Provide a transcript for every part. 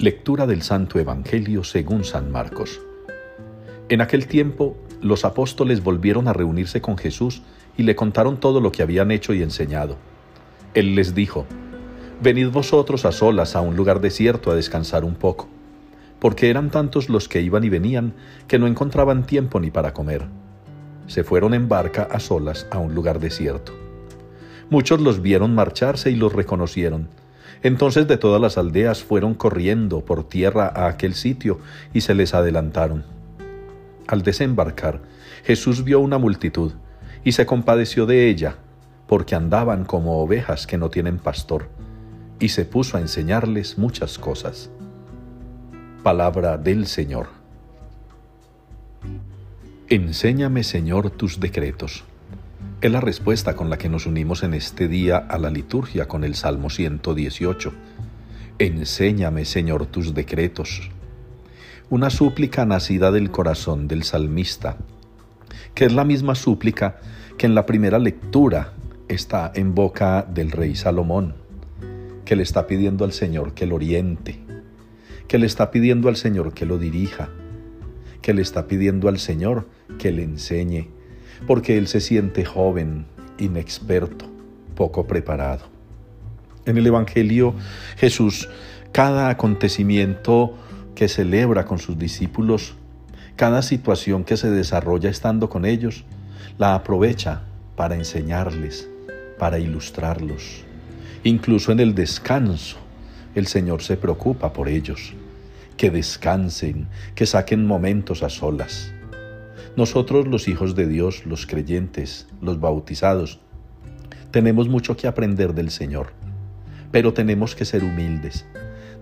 Lectura del Santo Evangelio según San Marcos. En aquel tiempo los apóstoles volvieron a reunirse con Jesús y le contaron todo lo que habían hecho y enseñado. Él les dijo, Venid vosotros a solas a un lugar desierto a descansar un poco, porque eran tantos los que iban y venían que no encontraban tiempo ni para comer. Se fueron en barca a solas a un lugar desierto. Muchos los vieron marcharse y los reconocieron entonces de todas las aldeas fueron corriendo por tierra a aquel sitio y se les adelantaron. Al desembarcar, Jesús vio una multitud y se compadeció de ella, porque andaban como ovejas que no tienen pastor, y se puso a enseñarles muchas cosas. Palabra del Señor. Enséñame, Señor, tus decretos. Es la respuesta con la que nos unimos en este día a la liturgia con el Salmo 118. Enséñame, Señor, tus decretos. Una súplica nacida del corazón del salmista, que es la misma súplica que en la primera lectura está en boca del rey Salomón, que le está pidiendo al Señor que lo oriente, que le está pidiendo al Señor que lo dirija, que le está pidiendo al Señor que le enseñe, porque él se siente joven, inexperto, poco preparado. En el Evangelio Jesús, cada acontecimiento que celebra con sus discípulos, cada situación que se desarrolla estando con ellos, la aprovecha para enseñarles, para ilustrarlos. Incluso en el descanso, el Señor se preocupa por ellos, que descansen, que saquen momentos a solas. Nosotros los hijos de Dios, los creyentes, los bautizados, tenemos mucho que aprender del Señor, pero tenemos que ser humildes,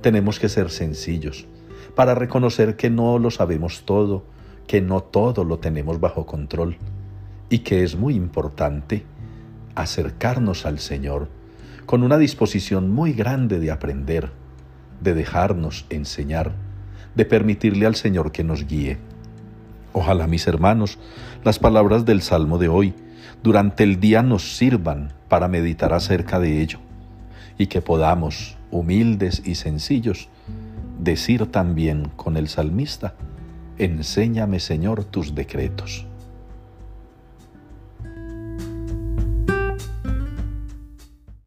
tenemos que ser sencillos, para reconocer que no lo sabemos todo, que no todo lo tenemos bajo control y que es muy importante acercarnos al Señor con una disposición muy grande de aprender, de dejarnos enseñar, de permitirle al Señor que nos guíe. Ojalá, mis hermanos, las palabras del Salmo de hoy durante el día nos sirvan para meditar acerca de ello y que podamos, humildes y sencillos, decir también con el salmista, Enséñame, Señor, tus decretos.